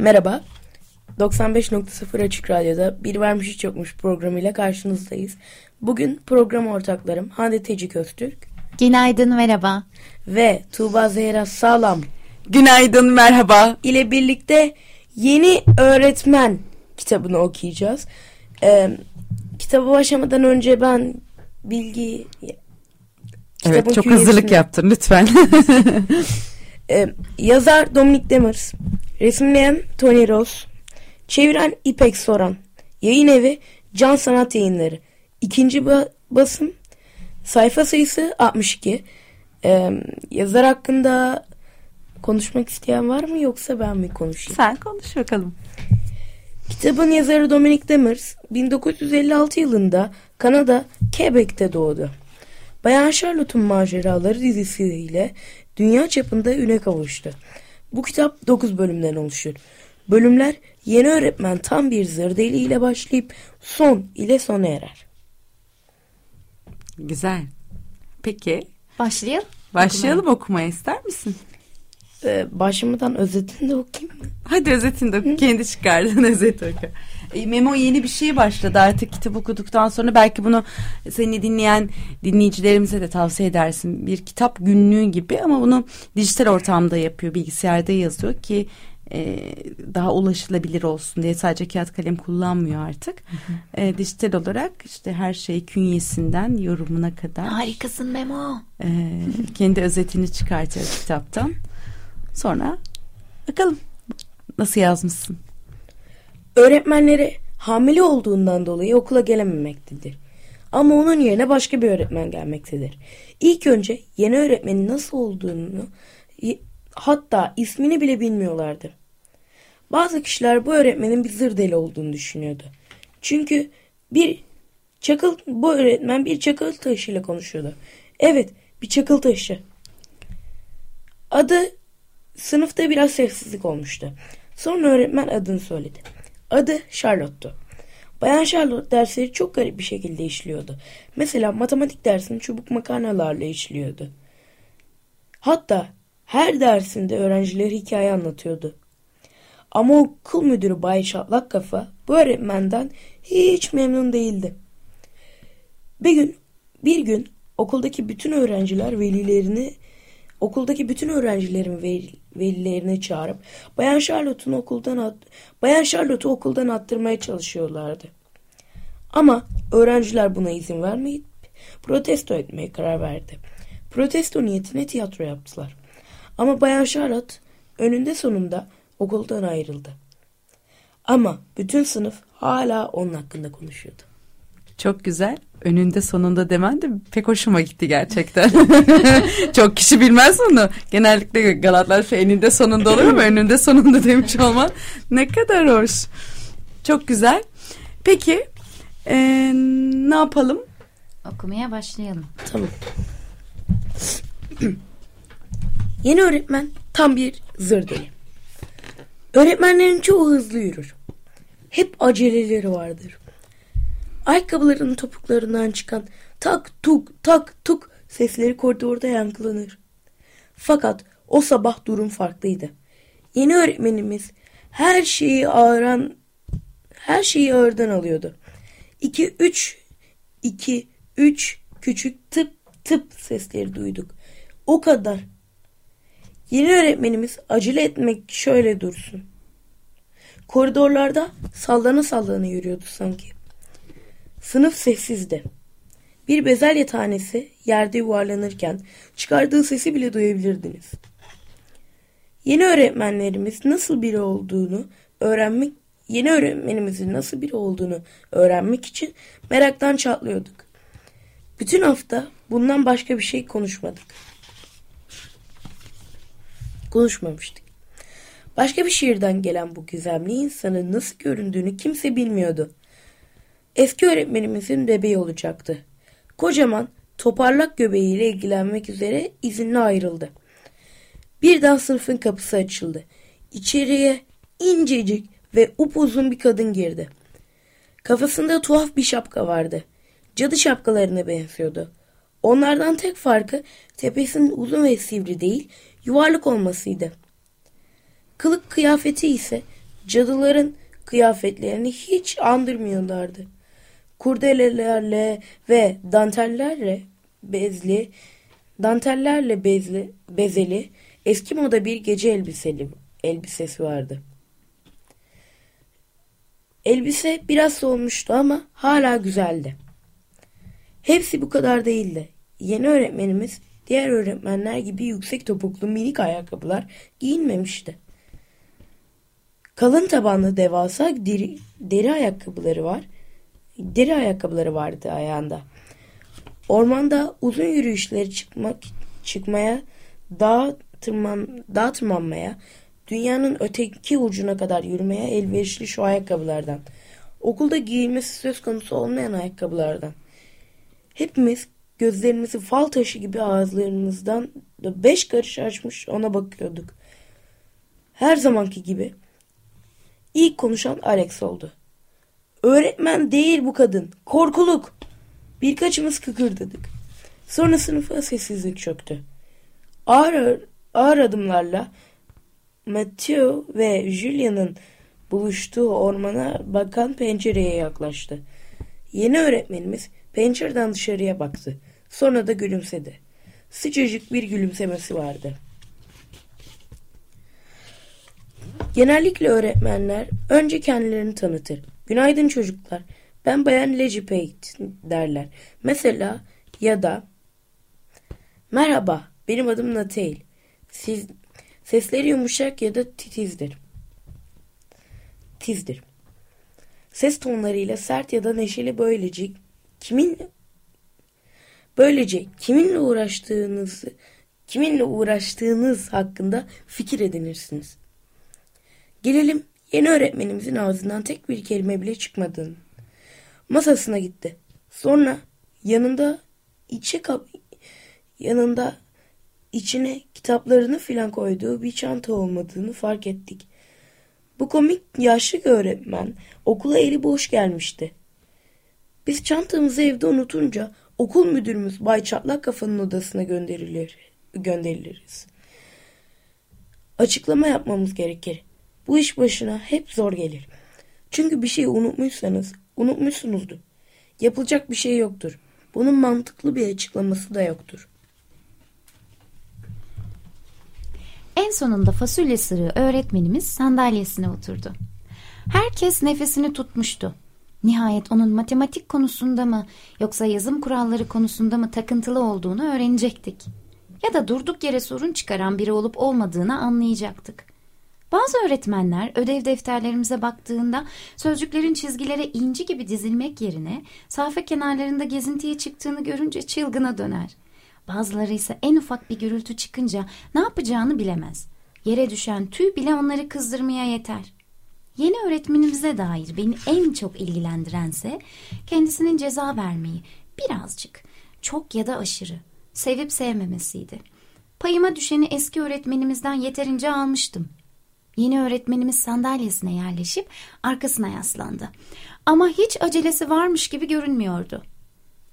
Merhaba. 95.0 Açık Radyo'da Bir Varmış Hiç Yokmuş programıyla karşınızdayız. Bugün program ortaklarım Hande Tecik Öztürk Günaydın merhaba. ve Tuğba Zehra Sağlam Günaydın, merhaba. ile birlikte Yeni Öğretmen kitabını okuyacağız. Ee, kitaba başlamadan önce ben bilgi... kitabın Evet, çok künyesini- hazırlık yaptın lütfen. Ee, yazar Dominic Demers, resimleyen Tony Ross, çeviren İpek Soran, yayın evi Can Sanat Yayınları, ikinci ba- basım, sayfa sayısı 62. Ee, yazar hakkında konuşmak isteyen var mı yoksa ben mi konuşayım? Sen konuş bakalım. Kitabın yazarı Dominic Demers 1956 yılında Kanada Quebec'te doğdu. Bayan Charlotte'un Maceraları dizisiyle dünya çapında üne kavuştu. Bu kitap 9 bölümden oluşur. Bölümler yeni öğretmen tam bir zırdeli ile başlayıp son ile sona erer. Güzel. Peki, Başlayalım. başlayalım okumaya ister misin? Ee, başlamadan özetini de okuyayım mı? Hadi özetini de oku. Kendi çıkardığın özet oku. E, Memo yeni bir şey başladı artık kitap okuduktan sonra belki bunu seni dinleyen dinleyicilerimize de tavsiye edersin. Bir kitap günlüğü gibi ama bunu dijital ortamda yapıyor bilgisayarda yazıyor ki e, daha ulaşılabilir olsun diye sadece kağıt kalem kullanmıyor artık. E, dijital olarak işte her şey künyesinden yorumuna kadar Harikasın Memo. e, kendi özetini çıkartıyor kitaptan. Sonra bakalım nasıl yazmışsın. Öğretmenleri hamile olduğundan dolayı okula gelememektedir. Ama onun yerine başka bir öğretmen gelmektedir. İlk önce yeni öğretmenin nasıl olduğunu hatta ismini bile bilmiyorlardı. Bazı kişiler bu öğretmenin bir zır olduğunu düşünüyordu. Çünkü bir çakıl bu öğretmen bir çakıl taşıyla konuşuyordu. Evet, bir çakıl taşı. Adı sınıfta biraz sessizlik olmuştu. Sonra öğretmen adını söyledi. Adı Charlotte'tu. Bayan Charlotte dersleri çok garip bir şekilde işliyordu. Mesela matematik dersini çubuk makarnalarla işliyordu. Hatta her dersinde öğrencilere hikaye anlatıyordu. Ama okul müdürü Bay Şatlak Kafa bu öğretmenden hiç memnun değildi. Bir gün bir gün okuldaki bütün öğrenciler velilerini okuldaki bütün öğrencilerin veli- velilerini çağırıp Bayan Charlotte'un okuldan at, Bayan Charlotte'u okuldan attırmaya çalışıyorlardı. Ama öğrenciler buna izin vermeyip protesto etmeye karar verdi. Protesto niyetine tiyatro yaptılar. Ama Bayan Charlotte önünde sonunda okuldan ayrıldı. Ama bütün sınıf hala onun hakkında konuşuyordu. Çok güzel. Önünde sonunda demen de pek hoşuma gitti gerçekten. Çok kişi bilmez bunu. Genellikle Galatlar şey eninde sonunda olur ama önünde sonunda demiş olman ne kadar hoş. Çok güzel. Peki eee, ne yapalım? Okumaya başlayalım. Tamam. Yeni öğretmen tam bir zır deli. Öğretmenlerin çoğu hızlı yürür. Hep aceleleri vardır. Ayakkabılarının topuklarından çıkan tak tuk tak tuk sesleri koridorda yankılanır. Fakat o sabah durum farklıydı. Yeni öğretmenimiz her şeyi ağıran her şeyi ağırdan alıyordu. 2 3 2 3 küçük tıp tıp sesleri duyduk. O kadar. Yeni öğretmenimiz acele etmek şöyle dursun. Koridorlarda sallana sallana yürüyordu sanki. Sınıf sessizdi. Bir bezelye tanesi yerde yuvarlanırken çıkardığı sesi bile duyabilirdiniz. Yeni öğretmenlerimiz nasıl biri olduğunu öğrenmek, yeni öğretmenimizin nasıl biri olduğunu öğrenmek için meraktan çatlıyorduk. Bütün hafta bundan başka bir şey konuşmadık. Konuşmamıştık. Başka bir şehirden gelen bu gizemli insanın nasıl göründüğünü kimse bilmiyordu. Eski öğretmenimizin bebeği olacaktı. Kocaman, toparlak göbeğiyle ilgilenmek üzere izinle ayrıldı. Birden sınıfın kapısı açıldı. İçeriye incecik ve upuzun bir kadın girdi. Kafasında tuhaf bir şapka vardı. Cadı şapkalarına benziyordu. Onlardan tek farkı tepesinin uzun ve sivri değil, yuvarlak olmasıydı. Kılık kıyafeti ise cadıların kıyafetlerini hiç andırmıyorlardı. Kurdelelerle ve dantellerle bezli, dantellerle bezli, bezeli eski moda bir gece elbiseli elbisesi vardı. Elbise biraz solmuştu ama hala güzeldi. Hepsi bu kadar değildi. Yeni öğretmenimiz diğer öğretmenler gibi yüksek topuklu minik ayakkabılar giyinmemişti. Kalın tabanlı devasa deri, deri ayakkabıları var. Deri ayakkabıları vardı ayağında. Ormanda uzun yürüyüşleri çıkmak çıkmaya, dağ tırman dağ tırmanmaya, dünyanın öteki ucuna kadar yürümeye elverişli şu ayakkabılardan. Okulda giyilmesi söz konusu olmayan ayakkabılardan. Hepimiz gözlerimizi fal taşı gibi ağızlarımızdan da beş karış açmış ona bakıyorduk. Her zamanki gibi ilk konuşan Alex oldu. Öğretmen değil bu kadın. Korkuluk. Birkaçımız kıkırdadık. Sonra sınıfa sessizlik çöktü. Ağır, ağır adımlarla Matthew ve Julia'nın buluştuğu ormana bakan pencereye yaklaştı. Yeni öğretmenimiz pencereden dışarıya baktı. Sonra da gülümsedi. Sıcacık bir gülümsemesi vardı. Genellikle öğretmenler önce kendilerini tanıtır. Günaydın çocuklar. Ben Bayan Legipate derler. Mesela ya da Merhaba, benim adım Natail. Siz sesleri yumuşak ya da titizdir. Tizdir. Ses tonlarıyla sert ya da neşeli böylece kimin böylece kiminle uğraştığınızı kiminle uğraştığınız hakkında fikir edinirsiniz. Gelelim yeni öğretmenimizin ağzından tek bir kelime bile çıkmadığını. Masasına gitti. Sonra yanında içe kap yanında içine kitaplarını filan koyduğu bir çanta olmadığını fark ettik. Bu komik yaşlı öğretmen okula eli boş gelmişti. Biz çantamızı evde unutunca okul müdürümüz Bay Çatlak Kafa'nın odasına gönderilir, gönderiliriz. Açıklama yapmamız gerekir. Bu iş başına hep zor gelir. Çünkü bir şeyi unutmuşsanız unutmuşsunuzdur. Yapılacak bir şey yoktur. Bunun mantıklı bir açıklaması da yoktur. En sonunda fasulye sırığı öğretmenimiz sandalyesine oturdu. Herkes nefesini tutmuştu. Nihayet onun matematik konusunda mı yoksa yazım kuralları konusunda mı takıntılı olduğunu öğrenecektik. Ya da durduk yere sorun çıkaran biri olup olmadığını anlayacaktık. Bazı öğretmenler ödev defterlerimize baktığında sözcüklerin çizgilere inci gibi dizilmek yerine sayfa kenarlarında gezintiye çıktığını görünce çılgına döner. Bazıları ise en ufak bir gürültü çıkınca ne yapacağını bilemez. Yere düşen tüy bile onları kızdırmaya yeter. Yeni öğretmenimize dair beni en çok ilgilendirense kendisinin ceza vermeyi birazcık, çok ya da aşırı, sevip sevmemesiydi. Payıma düşeni eski öğretmenimizden yeterince almıştım. Yeni öğretmenimiz sandalyesine yerleşip arkasına yaslandı. Ama hiç acelesi varmış gibi görünmüyordu.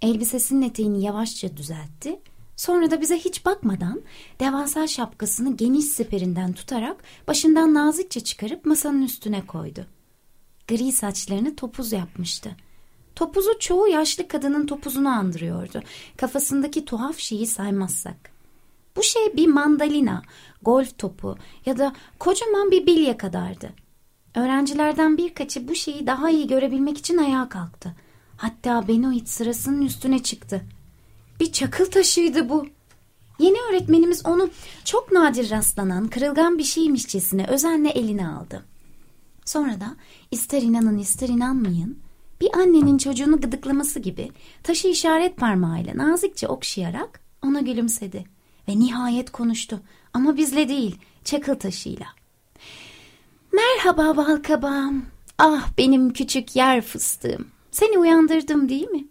Elbisesinin eteğini yavaşça düzeltti. Sonra da bize hiç bakmadan devasa şapkasını geniş siperinden tutarak başından nazikçe çıkarıp masanın üstüne koydu. Gri saçlarını topuz yapmıştı. Topuzu çoğu yaşlı kadının topuzunu andırıyordu. Kafasındaki tuhaf şeyi saymazsak. Bu şey bir mandalina, golf topu ya da kocaman bir bilye kadardı. Öğrencilerden birkaçı bu şeyi daha iyi görebilmek için ayağa kalktı. Hatta Benoit sırasının üstüne çıktı. Bir çakıl taşıydı bu. Yeni öğretmenimiz onu çok nadir rastlanan kırılgan bir şeymişçesine özenle eline aldı. Sonra da ister inanın ister inanmayın bir annenin çocuğunu gıdıklaması gibi taşı işaret parmağıyla nazikçe okşayarak ona gülümsedi ve nihayet konuştu ama bizle değil çakıl taşıyla. Merhaba balkabağım. Ah benim küçük yer fıstığım. Seni uyandırdım değil mi?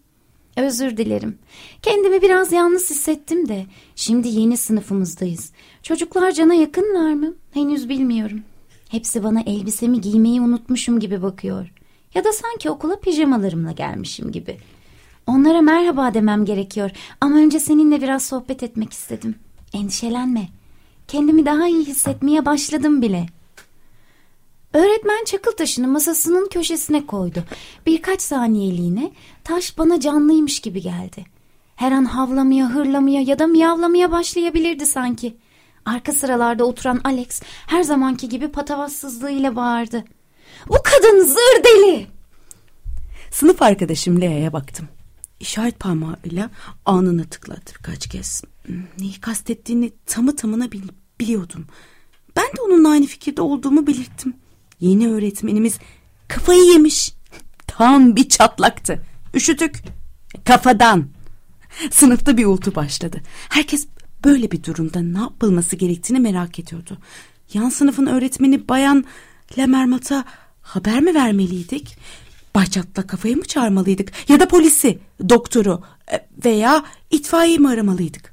Özür dilerim. Kendimi biraz yalnız hissettim de. Şimdi yeni sınıfımızdayız. Çocuklar cana yakınlar mı? Henüz bilmiyorum. Hepsi bana elbisemi giymeyi unutmuşum gibi bakıyor. Ya da sanki okula pijamalarımla gelmişim gibi. Onlara merhaba demem gerekiyor ama önce seninle biraz sohbet etmek istedim. Endişelenme. Kendimi daha iyi hissetmeye başladım bile. Öğretmen çakıl taşını masasının köşesine koydu. Birkaç saniyeliğine taş bana canlıymış gibi geldi. Her an havlamaya, hırlamaya ya da miyavlamaya başlayabilirdi sanki. Arka sıralarda oturan Alex her zamanki gibi patavatsızlığıyla bağırdı. Bu kadın zır deli! Sınıf arkadaşım Lea'ya baktım. İşaret parmağıyla anına tıkladı kaç kez. Hmm, Neyi kastettiğini tamı tamına bil- biliyordum. Ben de onunla aynı fikirde olduğumu belirttim. Yeni öğretmenimiz kafayı yemiş. Tam bir çatlaktı. Üşütük. Kafadan. Sınıfta bir uğultu başladı. Herkes böyle bir durumda ne yapılması gerektiğini merak ediyordu. Yan sınıfın öğretmeni Bayan Lemermat'a haber mi vermeliydik? Bahçat'la kafayı mı çağırmalıydık? Ya da polisi, doktoru e, veya itfaiyeyi mi aramalıydık?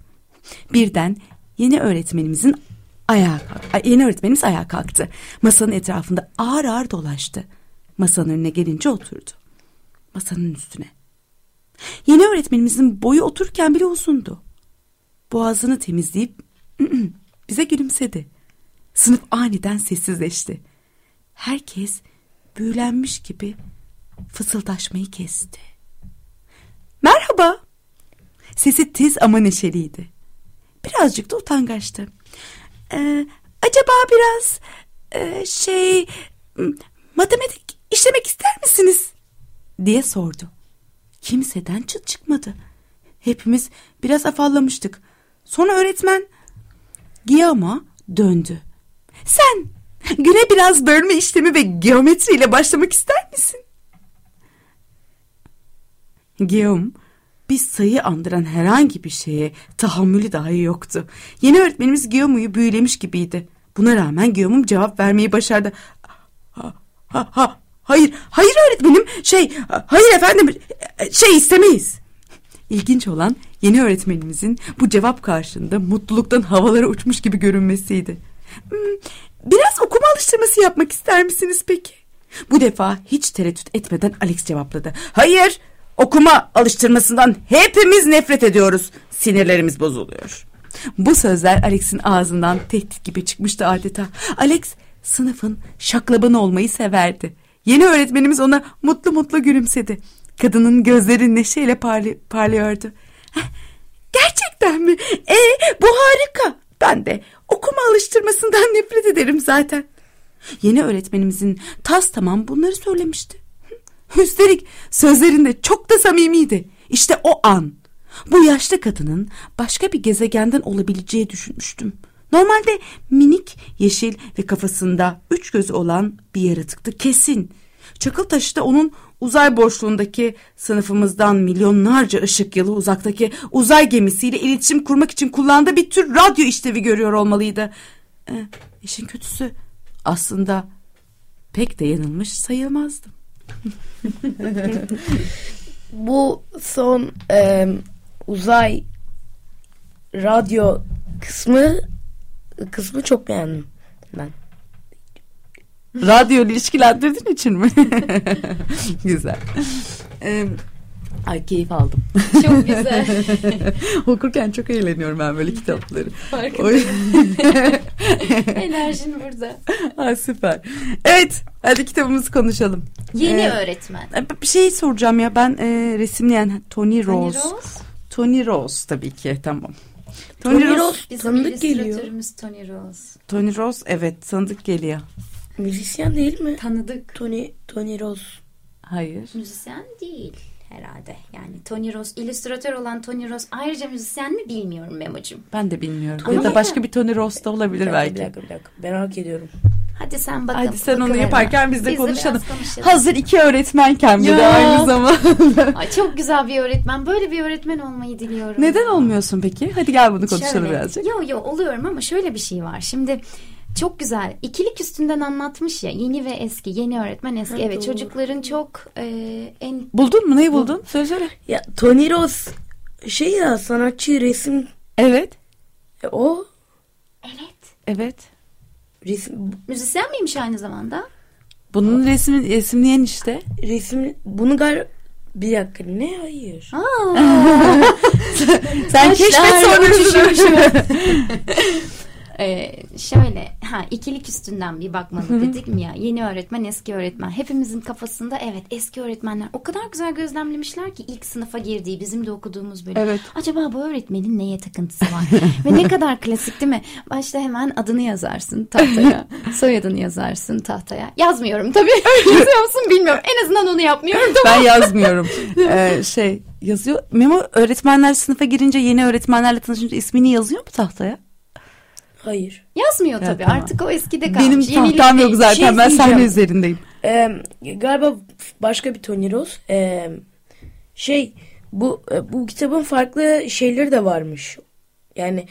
Birden yeni öğretmenimizin ayağa yeni öğretmenimiz ayağa kalktı. Masanın etrafında ağır ağır dolaştı. Masanın önüne gelince oturdu. Masanın üstüne. Yeni öğretmenimizin boyu otururken bile uzundu. Boğazını temizleyip bize gülümsedi. Sınıf aniden sessizleşti. Herkes büyülenmiş gibi fısıldaşmayı kesti. Merhaba. Sesi tiz ama neşeliydi. Birazcık da utangaçtı. Ee, acaba biraz e, şey matematik işlemek ister misiniz? diye sordu. Kimseden çıt çıkmadı. Hepimiz biraz afallamıştık. Sonra öğretmen Guillaume'a döndü. Sen güne biraz bölme işlemi ve geometriyle başlamak ister misin? Guillaume bir sayı andıran herhangi bir şeye tahammülü dahi yoktu. Yeni öğretmenimiz Guillaume'u büyülemiş gibiydi. Buna rağmen Guillaume cevap vermeyi başardı. Ha, ha, ha, hayır, hayır öğretmenim. Şey, hayır efendim, şey istemeyiz. İlginç olan yeni öğretmenimizin bu cevap karşında mutluluktan havalara uçmuş gibi görünmesiydi. Hmm, Biraz okuma alıştırması yapmak ister misiniz peki? Bu defa hiç tereddüt etmeden Alex cevapladı. Hayır, okuma alıştırmasından hepimiz nefret ediyoruz. Sinirlerimiz bozuluyor. Bu sözler Alex'in ağzından tehdit gibi çıkmıştı adeta. Alex sınıfın şaklabanı olmayı severdi. Yeni öğretmenimiz ona mutlu mutlu gülümsedi. Kadının gözleri neşeyle parlı parlıyordu. "Heh, Gerçekten mi? E, bu harika. Ben de okuma alıştırmasından nefret ederim zaten. Yeni öğretmenimizin tas tamam bunları söylemişti. Üstelik sözlerinde çok da samimiydi. İşte o an bu yaşlı kadının başka bir gezegenden olabileceği düşünmüştüm. Normalde minik, yeşil ve kafasında üç gözü olan bir yaratıktı kesin. Çakıl taşı da onun uzay boşluğundaki sınıfımızdan milyonlarca ışık yılı uzaktaki uzay gemisiyle iletişim kurmak için kullandığı bir tür radyo işlevi görüyor olmalıydı. Ee, işin kötüsü aslında pek de yanılmış sayılmazdım. Bu son e, uzay radyo kısmı kısmı çok beğendim ben. Radyo ilişkilendirdiğin için mi? Güzel. Ee, ay keyif aldım. Çok güzel. Okurken çok eğleniyorum ben böyle kitapları. Farkındayım. Enerjin burada. Ay, süper. Evet hadi kitabımızı konuşalım. Yeni Ee, öğretmen. e, Bir şey soracağım ya ben e, resimleyen Tony Tony Rose. Rose. Tony Rose tabii ki tamam. Tony Rose Bizim tanıdık geliyor. Tony Rose. Tony Rose evet tanıdık geliyor. Müzisyen değil mi? Tanıdık. Tony Tony Rose. Hayır. Müzisyen değil herhalde. Yani Tony Rose, illüstratör olan Tony Rose ayrıca müzisyen mi bilmiyorum Memo'cum. Ben de bilmiyorum. Ama ya da başka bir Tony Rose da olabilir Bir belki. bir dakika bir dakika. Merak ediyorum. Hadi sen bakalım. Hadi sen onu yaparken biz de Biz konuşalım. biraz konuşalım. Hazır iki öğretmenken bir de aynı zamanda. Ay, çok güzel bir öğretmen. Böyle bir öğretmen olmayı diliyorum. Neden olmuyorsun peki? Hadi gel bunu konuşalım Şöyle, birazcık. Yo yo oluyorum ama şöyle bir şey var. Şimdi Çok güzel. İkilik üstünden anlatmış ya. Yeni ve eski. Yeni öğretmen eski. Ha, evet doğru. çocukların çok e, en Buldun mu? Neyi buldun? Söyle söyle. Ya Tony Ross şey ya sanatçı resim Evet. e, o Evet. Evet. resim Müzisyen miymiş aynı zamanda? Bunun resmi, resimleyen işte. resim bunu gal bir dakika ne hayır. Aa, Sen keşfet sonra Ee, şöyle ha ikilik üstünden bir bakmalı dedik mi ya? Yeni öğretmen eski öğretmen. Hepimizin kafasında evet eski öğretmenler o kadar güzel gözlemlemişler ki ilk sınıfa girdiği bizim de okuduğumuz bölüm. Evet. acaba bu öğretmenin neye takıntısı var? Ve ne kadar klasik değil mi? Başta hemen adını yazarsın tahtaya soyadını yazarsın tahtaya. Yazmıyorum tabii. Yazıyor musun bilmiyorum. En azından onu yapmıyorum. Ben yazmıyorum. Ee, şey yazıyor. Memo öğretmenler sınıfa girince yeni öğretmenlerle tanışınca ismini yazıyor mu tahtaya? Hayır. yazmıyor Ya, tabii tamam. artık o eskide kalmış Benim Yenilik tahtam yok değil. zaten. Şey ben sahne üzerindeyim. Ee, galiba başka bir Tony Ross. Ee, şey bu e, bu kitabın farklı şeyleri de varmış. Yani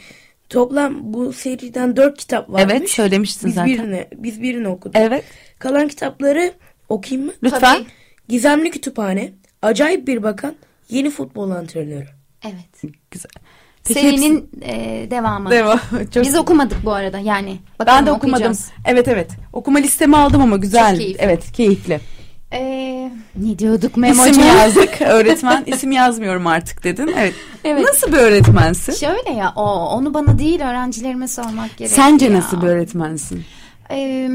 toplam bu seriden dört kitap varmış. Evet söylemiştin Biz zaten. birini biz birini okuduk. Evet. Kalan kitapları okuyayım mı? Lütfen. Tabii. Gizemli Kütüphane, Acayip Bir Bakan, Yeni Futbol Antrenörü. evet Güzel. Serinin e, devamı. Devam. Çok Biz okumadık bu arada yani. Bakalım ben de okumadım. okuyacağız. Evet evet. Okuma listemi aldım ama güzel. Çok keyifli. Evet keyifli. Ee, ne diyorduk İsim Memo'cum? yazdık. Öğretmen isim yazmıyorum artık dedin. Evet. Evet. Nasıl bir öğretmensin? Şöyle ya o onu bana değil öğrencilerime sormak gerek. Sence ya. nasıl bir öğretmensin? Ee,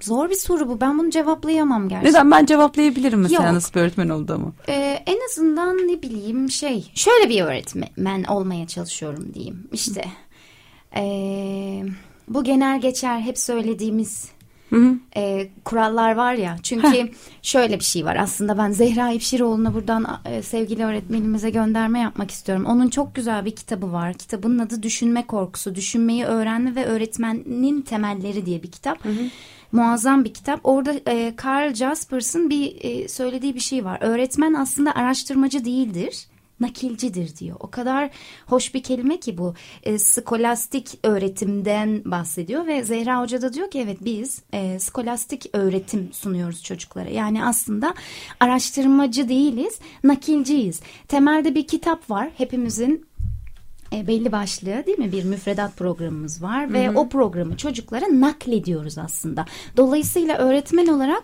zor bir soru bu. Ben bunu cevaplayamam gerçekten. Neden ben cevaplayabilirim mesela Yok. nasıl bir öğretmen olduğumu. Ee, en azından ne bileyim şey şöyle bir öğretmen olmaya çalışıyorum diyeyim işte ee, bu genel geçer hep söylediğimiz Hı hı. e, kurallar var ya çünkü şöyle bir şey var aslında ben Zehra İpşiroğlu'na buradan e, sevgili öğretmenimize gönderme yapmak istiyorum onun çok güzel bir kitabı var kitabının adı Düşünme Korkusu Düşünmeyi Öğrenme ve Öğretmenin Temelleri diye bir kitap muazzam bir kitap orada e, Carl Jaspers'ın bir e, söylediği bir şey var öğretmen aslında araştırmacı değildir nakilcidir diyor. O kadar hoş bir kelime ki bu. E, skolastik öğretimden bahsediyor ve Zehra Hoca da diyor ki evet biz e, skolastik öğretim sunuyoruz çocuklara. Yani aslında araştırmacı değiliz, nakilciyiz. Temelde bir kitap var. Hepimizin e, belli başlı değil mi bir müfredat programımız var ve o programı çocuklara naklediyoruz aslında. Dolayısıyla öğretmen olarak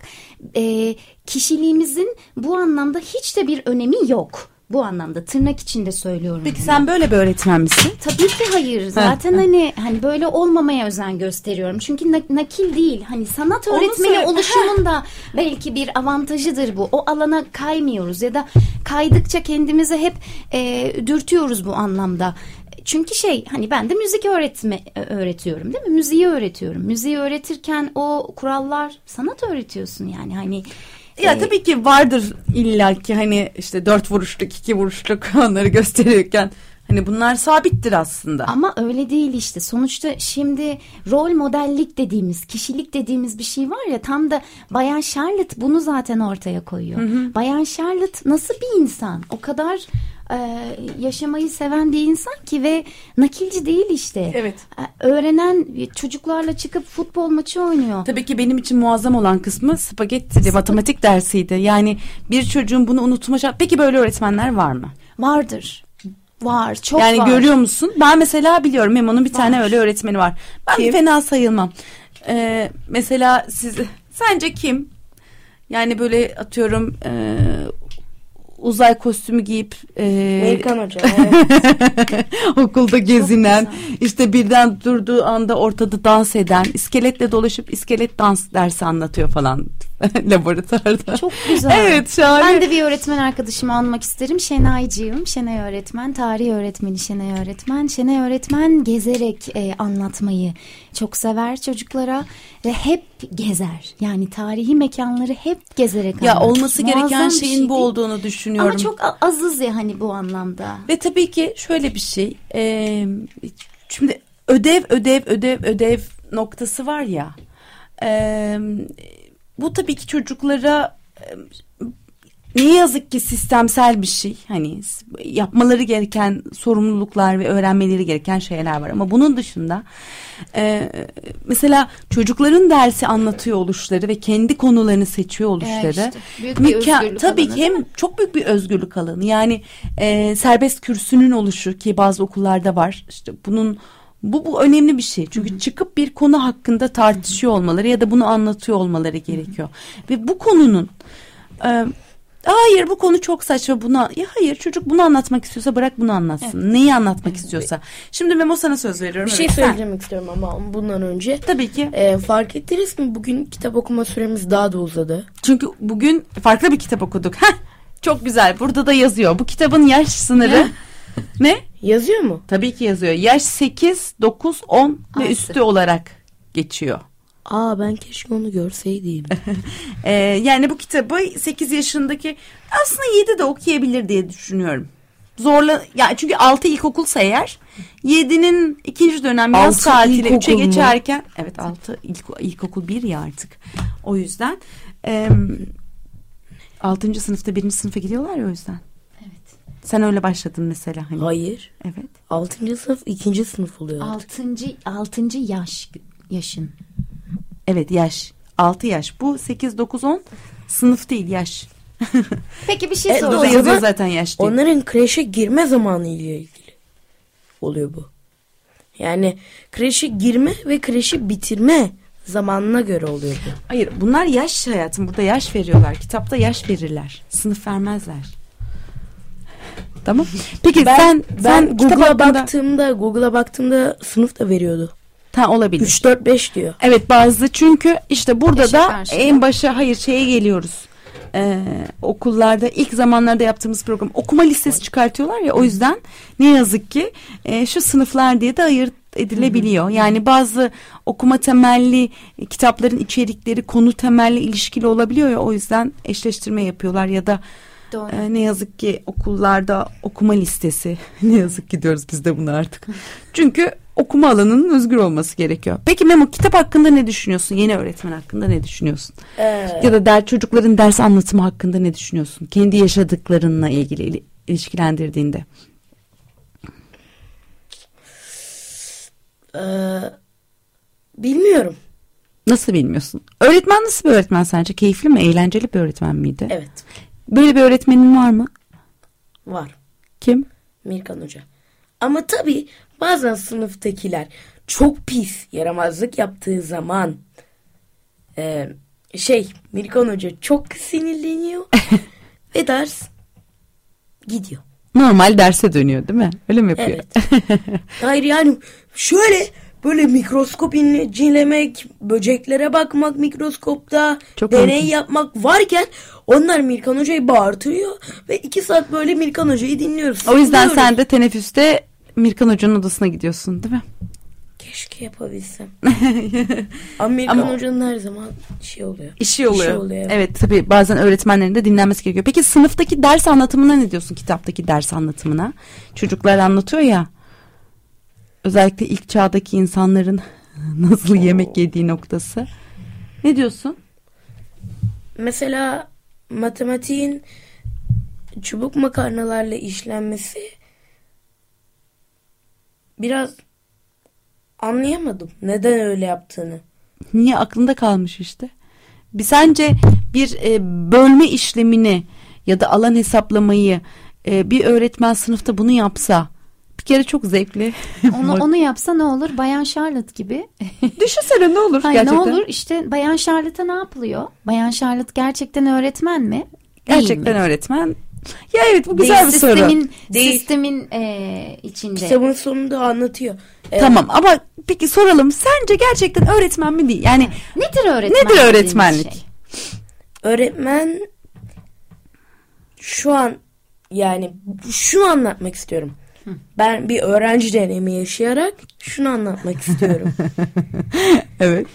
e, kişiliğimizin bu anlamda hiç de bir önemi yok. Bu anlamda tırnak içinde söylüyorum. Peki bunu. sen böyle bir öğretmen misin? Tabii ki hayır. Zaten hani hani böyle olmamaya özen gösteriyorum. Çünkü na- nakil değil. Hani sanat öğretmeni söyle- oluşumun da belki bir avantajıdır bu. O alana kaymıyoruz ya da kaydıkça kendimizi hep e, dürtüyoruz bu anlamda. Çünkü şey hani ben de müzik öğretme öğretiyorum değil mi? Müziği öğretiyorum. Müziği öğretirken o kurallar sanat öğretiyorsun yani hani Ya e, tabii ki vardır illaki hani işte dört vuruşluk iki vuruşluk onları gösterirken hani bunlar sabittir aslında. Ama öyle değil işte. Sonuçta şimdi rol modellik dediğimiz, kişilik dediğimiz bir şey var ya tam da Bayan Charlotte bunu zaten ortaya koyuyor. Bayan Charlotte nasıl bir insan? O kadar e, yaşamayı seven bir insan ki ve nakilci değil işte. Evet. E, öğrenen çocuklarla çıkıp futbol maçı oynuyor. Tabii ki benim için muazzam olan kısmı spagetti matematik dersiydi. Yani bir çocuğun bunu unutma şansı- Peki böyle öğretmenler var mı? Vardır. Var, çok yani var. görüyor musun? Ben mesela biliyorum Memo'nun bir tane öyle öğretmeni var. Ben Kim? fena sayılmam. Ee, mesela siz sence kim? Yani böyle atıyorum e, uzay kostümü giyip e, Amerikan Hoca. evet. okulda gezinen işte birden durduğu anda ortada dans eden iskeletle dolaşıp iskelet dans dersi anlatıyor falan laboratuvarda. Çok güzel. Evet şahane. Ben de bir öğretmen arkadaşımı almak isterim. Şenaycığım. Şenay öğretmen. Tarih öğretmeni Şenay öğretmen. Şenay öğretmen gezerek e, anlatmayı çok sever çocuklara ve hep gezer. Yani tarihi mekanları hep gezerek ya anlatır. olması gereken Muazzam şeyin şey bu olduğunu düşünüyorum. Ama çok azız ya hani bu anlamda. Ve tabii ki şöyle bir şey. e, şimdi ödev ödev ödev ödev noktası var ya. e, bu tabii ki çocuklara ne yazık ki sistemsel bir şey. Hani yapmaları gereken sorumluluklar ve öğrenmeleri gereken şeyler var. Ama bunun dışında e, mesela çocukların dersi anlatıyor oluşları ve kendi konularını seçiyor oluşları. işte, büyük bir özgürlük tabii alanı, ki hem çok büyük bir özgürlük alanı. Yani e, serbest kürsünün oluşu ki bazı okullarda var. İşte bunun bu, bu önemli bir şey. Çünkü hı hı. çıkıp bir konu hakkında tartışıyor olmaları ya da bunu anlatıyor olmaları gerekiyor. Hı hı. Ve bu konunun e, hayır bu konu çok saçma buna ya hayır çocuk bunu anlatmak istiyorsa bırak bunu anlatsın. Evet. Neyi anlatmak istiyorsa. Şimdi Memo sana söz veriyorum. Bir şey evet, söylemek istiyorum ama bundan önce. Tabii ki. E, fark ettiniz mi bugün kitap okuma süremiz daha da uzadı. Çünkü bugün farklı bir kitap okuduk. Heh, çok güzel. Burada da yazıyor. Bu kitabın yaş sınırı ne? Yazıyor mu? Tabii ki yazıyor. Yaş 8, 9, 10 ve üstü olarak geçiyor. Aa ben keşke onu görseydim. ee, yani bu kitabı 8 yaşındaki aslında 7 de okuyabilir diye düşünüyorum. Zorla yani çünkü 6 ilkokulsa eğer 7'nin ikinci dönem yaz tatili 3'e geçerken evet 6 ilk, ilkokul 1 ya artık. O yüzden e, 6. sınıfta 1. sınıfa gidiyorlar ya o yüzden. Sen öyle başladın mesela. Hani. Hayır. Evet. Altıncı sınıf ikinci sınıf oluyor. Altıncı, altıncı yaş yaşın. Evet yaş. Altı yaş. Bu sekiz, dokuz, on sınıf değil yaş. Peki bir şey e, soracağım. yazıyor zaten yaş değil. Onların kreşe girme zamanı ile ilgili oluyor bu. Yani kreşe girme ve kreşi bitirme zamanına göre oluyor bu. Hayır bunlar yaş hayatım. Burada yaş veriyorlar. Kitapta yaş verirler. Sınıf vermezler. Tamam. Peki ben, sen ben sen Google'a hakkında... baktığımda Google'a baktığımda sınıf da veriyordu. Ta olabilir. 3 4 5 diyor. Evet bazı çünkü işte burada da karşıda. en başa hayır şeye geliyoruz. Ee, okullarda ilk zamanlarda yaptığımız program okuma listesi çıkartıyorlar ya o yüzden ne yazık ki e, şu sınıflar diye de ayırt edilebiliyor. Yani bazı okuma temelli kitapların içerikleri konu temelli ilişkili olabiliyor ya o yüzden eşleştirme yapıyorlar ya da Doğru. Ee, ne yazık ki okullarda okuma listesi ne yazık ki diyoruz biz de bunu artık. Çünkü okuma alanının özgür olması gerekiyor. Peki Memo kitap hakkında ne düşünüyorsun? Yeni öğretmen hakkında ne düşünüyorsun? Ee... Ya da der, çocukların ders anlatımı hakkında ne düşünüyorsun? Kendi yaşadıklarınla ilgili ilişkilendirdiğinde. Ee, bilmiyorum. Nasıl bilmiyorsun? Öğretmen nasıl bir öğretmen sence? Keyifli mi? Eğlenceli bir öğretmen miydi? Evet. Böyle bir öğretmenin var mı? Var. Kim? Mirkan Hoca. Ama tabii bazen sınıftakiler çok pis yaramazlık yaptığı zaman e, şey Mirkan Hoca çok sinirleniyor ve ders gidiyor. Normal derse dönüyor değil mi? Öyle mi yapıyor? Evet. Hayır yani şöyle böyle mikroskop incelemek, böceklere bakmak mikroskopta, Çok deney mantıklı. yapmak varken onlar Mirkan Hoca'yı bağırtıyor ve iki saat böyle Mirkan Hoca'yı dinliyoruz. O yüzden sen de teneffüste Mirkan Hoca'nın odasına gidiyorsun değil mi? Keşke yapabilsem. Ama Mirkan Ama, Hoca'nın her zaman şey oluyor. İşi oluyor. İşi oluyor. Evet tabii bazen öğretmenlerin de dinlenmesi gerekiyor. Peki sınıftaki ders anlatımına ne diyorsun kitaptaki ders anlatımına? Çocuklar anlatıyor ya özellikle ilk çağdaki insanların nasıl yemek yediği noktası. Ne diyorsun? Mesela matematiğin çubuk makarnalarla işlenmesi biraz anlayamadım. Neden öyle yaptığını. Niye aklında kalmış işte? Bir sence bir e, bölme işlemini ya da alan hesaplamayı e, bir öğretmen sınıfta bunu yapsa bir kere çok zevkli. Onu, onu yapsa ne olur? Bayan Charlotte gibi. Düşünsene ne olur Hayır, gerçekten. Ne olur işte Bayan Charlotte'a ne yapılıyor? Bayan Charlotte gerçekten öğretmen mi? Gerçekten mi? öğretmen. Ya evet bu güzel Değil, bir sistemin, soru. Değil. Sistemin e, içinde. Kitabın sonunda anlatıyor. Evet. Tamam ama peki soralım. Sence gerçekten öğretmen mi değil? Yani nedir öğretmen? Nedir öğretmenlik? Şey? Öğretmen şu an yani şunu anlatmak istiyorum. Ben bir öğrenci deneyimi yaşayarak şunu anlatmak istiyorum. evet.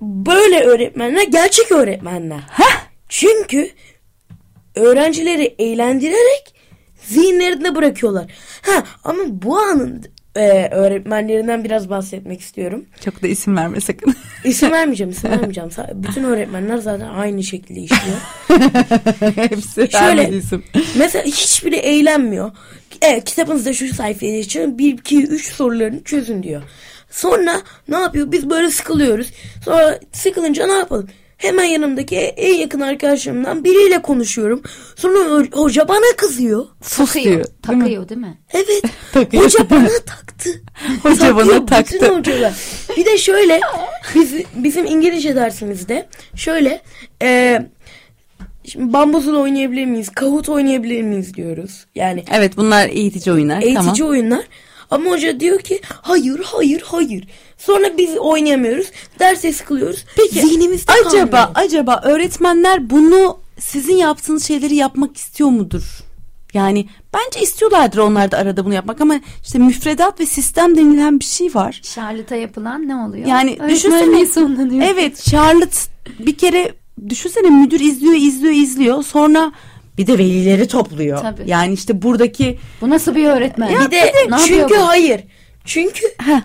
Böyle öğretmenler gerçek öğretmenler. Heh. Çünkü öğrencileri eğlendirerek zihinlerinde bırakıyorlar. Ha ama bu anın e, öğretmenlerinden biraz bahsetmek istiyorum. Çok da isim verme sakın. İsim vermeyeceğim, isim vermeyeceğim. Bütün öğretmenler zaten aynı şekilde işliyor. Hepsi Şöyle- isim. Mesela hiçbiri eğlenmiyor. Evet, kitabınızda şu sayfayı açın. 1, 2, 3 sorularını çözün diyor. Sonra ne yapıyor? Biz böyle sıkılıyoruz. Sonra sıkılınca ne yapalım? Hemen yanımdaki en yakın arkadaşlarımdan biriyle konuşuyorum. Sonra ho- hoca bana kızıyor. Sus Takıyor, diyor. değil mi? takıyor değil mi? Evet. Takıyor. Hoca bana taktı. Hoca bana Takıyor taktı. Bütün hocalar. Bir de şöyle biz, bizim İngilizce dersimizde şöyle e, şimdi bambuzul oynayabilir miyiz? Kahut oynayabilir miyiz diyoruz. Yani Evet bunlar eğitici oyunlar. eğitici tamam. oyunlar. Ama hoca diyor ki hayır hayır hayır. Sonra biz oynayamıyoruz. Derse sıkılıyoruz. Peki Zihnimizde acaba kalmıyor. acaba öğretmenler bunu sizin yaptığınız şeyleri yapmak istiyor mudur? Yani bence istiyorlardır onlar da arada bunu yapmak ama işte müfredat ve sistem denilen bir şey var. Charlotte'a yapılan ne oluyor? Yani düşünsene sonlanıyor. Evet Charlotte bir kere düşünsene müdür izliyor izliyor izliyor sonra bir de velileri topluyor. Tabii. Yani işte buradaki Bu nasıl bir öğretmen? Bir de Ne yapıyor çünkü bu? hayır. Çünkü Heh,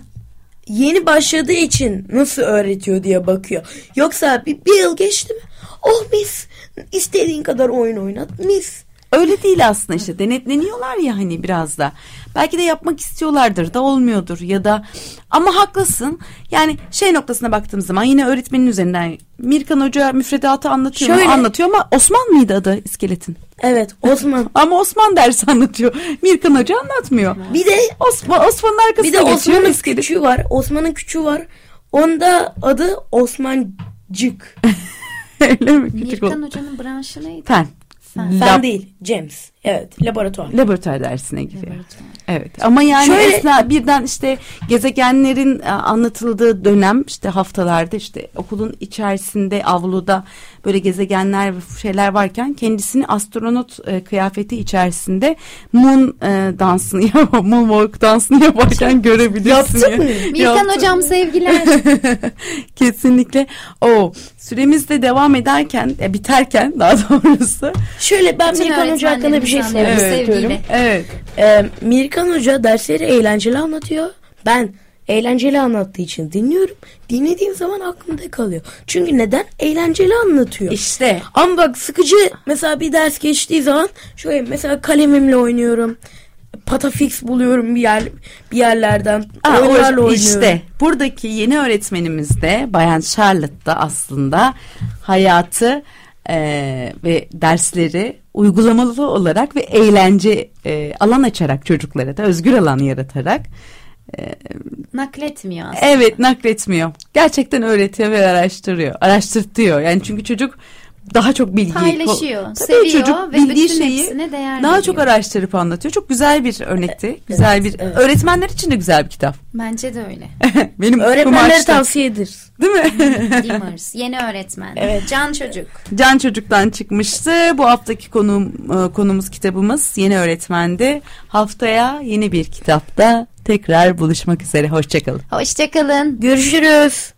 yeni başladığı için nasıl öğretiyor diye bakıyor. Yoksa bir, bir yıl geçti mi? Oh mis istediğin kadar oyun oynat mis. Öyle değil aslında işte denetleniyorlar ya hani biraz da. Belki de yapmak istiyorlardır da olmuyordur ya da ama haklısın. Yani şey noktasına baktığım zaman yine öğretmenin üzerinden Mirkan Hoca müfredatı anlatıyor mu? Şöyle- Anlatıyor ama Osman mıydı adı iskeletin? Evet Osman. Ama Osman dersi anlatıyor. Mirkan Hoca anlatmıyor. bir de Osman Osman'ın arkasına bir de Osman'ın küçüğü var. Osman'ın küçüğü var. Onda adı Osmancık. Öyle mi? Küçük Mirkan ol- Hoca'nın branşı neydi? Fen. Fen Lab- değil. James. Evet. Laboratuvar. laboratuvar dersine giriyor. Laboratuvar. Evet ama yani Şöyle- esna birden işte gezegenlerin e, anlatıldığı dönem işte haftalarda işte okulun içerisinde avluda böyle gezegenler ve şeyler varken kendisini astronot e, kıyafeti içerisinde moon e, dansını moonwalk dansını yaparken görebilirsin. Yaptın ya. mı? Mirkan Yaptım. Hocam sevgiler. Kesinlikle. O süremiz de devam ederken e, biterken daha doğrusu. Şöyle ben Bütün Mirkan Hoca hakkında bir şey söylemek anlıyoruz istiyorum. Evet. Ee, Mirkan Hoca dersleri eğlenceli anlatıyor. Ben eğlenceli anlattığı için dinliyorum. Dinlediğim zaman aklımda kalıyor. Çünkü neden? Eğlenceli anlatıyor. İşte. Ama bak sıkıcı mesela bir ders geçtiği zaman şöyle mesela kalemimle oynuyorum. Patafix buluyorum bir yer bir yerlerden. Aa, oyunlarla o- oynuyorum. işte buradaki yeni öğretmenimiz de Bayan Charlotte da aslında hayatı e, ve dersleri uygulamalı olarak ve eğlence e, alan açarak çocuklara da özgür alan yaratarak Nakletmiyor aslında. evet nakletmiyor. Gerçekten öğretiyor ve araştırıyor. Araştırtıyor. Yani çünkü çocuk daha çok bilgi Paylaşıyor, Tabii seviyor çocuk ve bildiği bütün şeyi hepsine değer daha veriyor. çok araştırıp anlatıyor. Çok güzel bir örnekti. Güzel bir evet. öğretmenler için de güzel bir kitap. Bence de öyle. Benim Öğretmenlere kumaşta. tavsiye ederiz. Değil mi? Dimmers, yeni öğretmen. Evet. Can çocuk. Can Çocuk'tan çıkmıştı. Bu haftaki konum, e, konumuz kitabımız yeni öğretmendi. Haftaya yeni bir kitapta tekrar buluşmak üzere. Hoşçakalın. Hoşçakalın. Görüşürüz.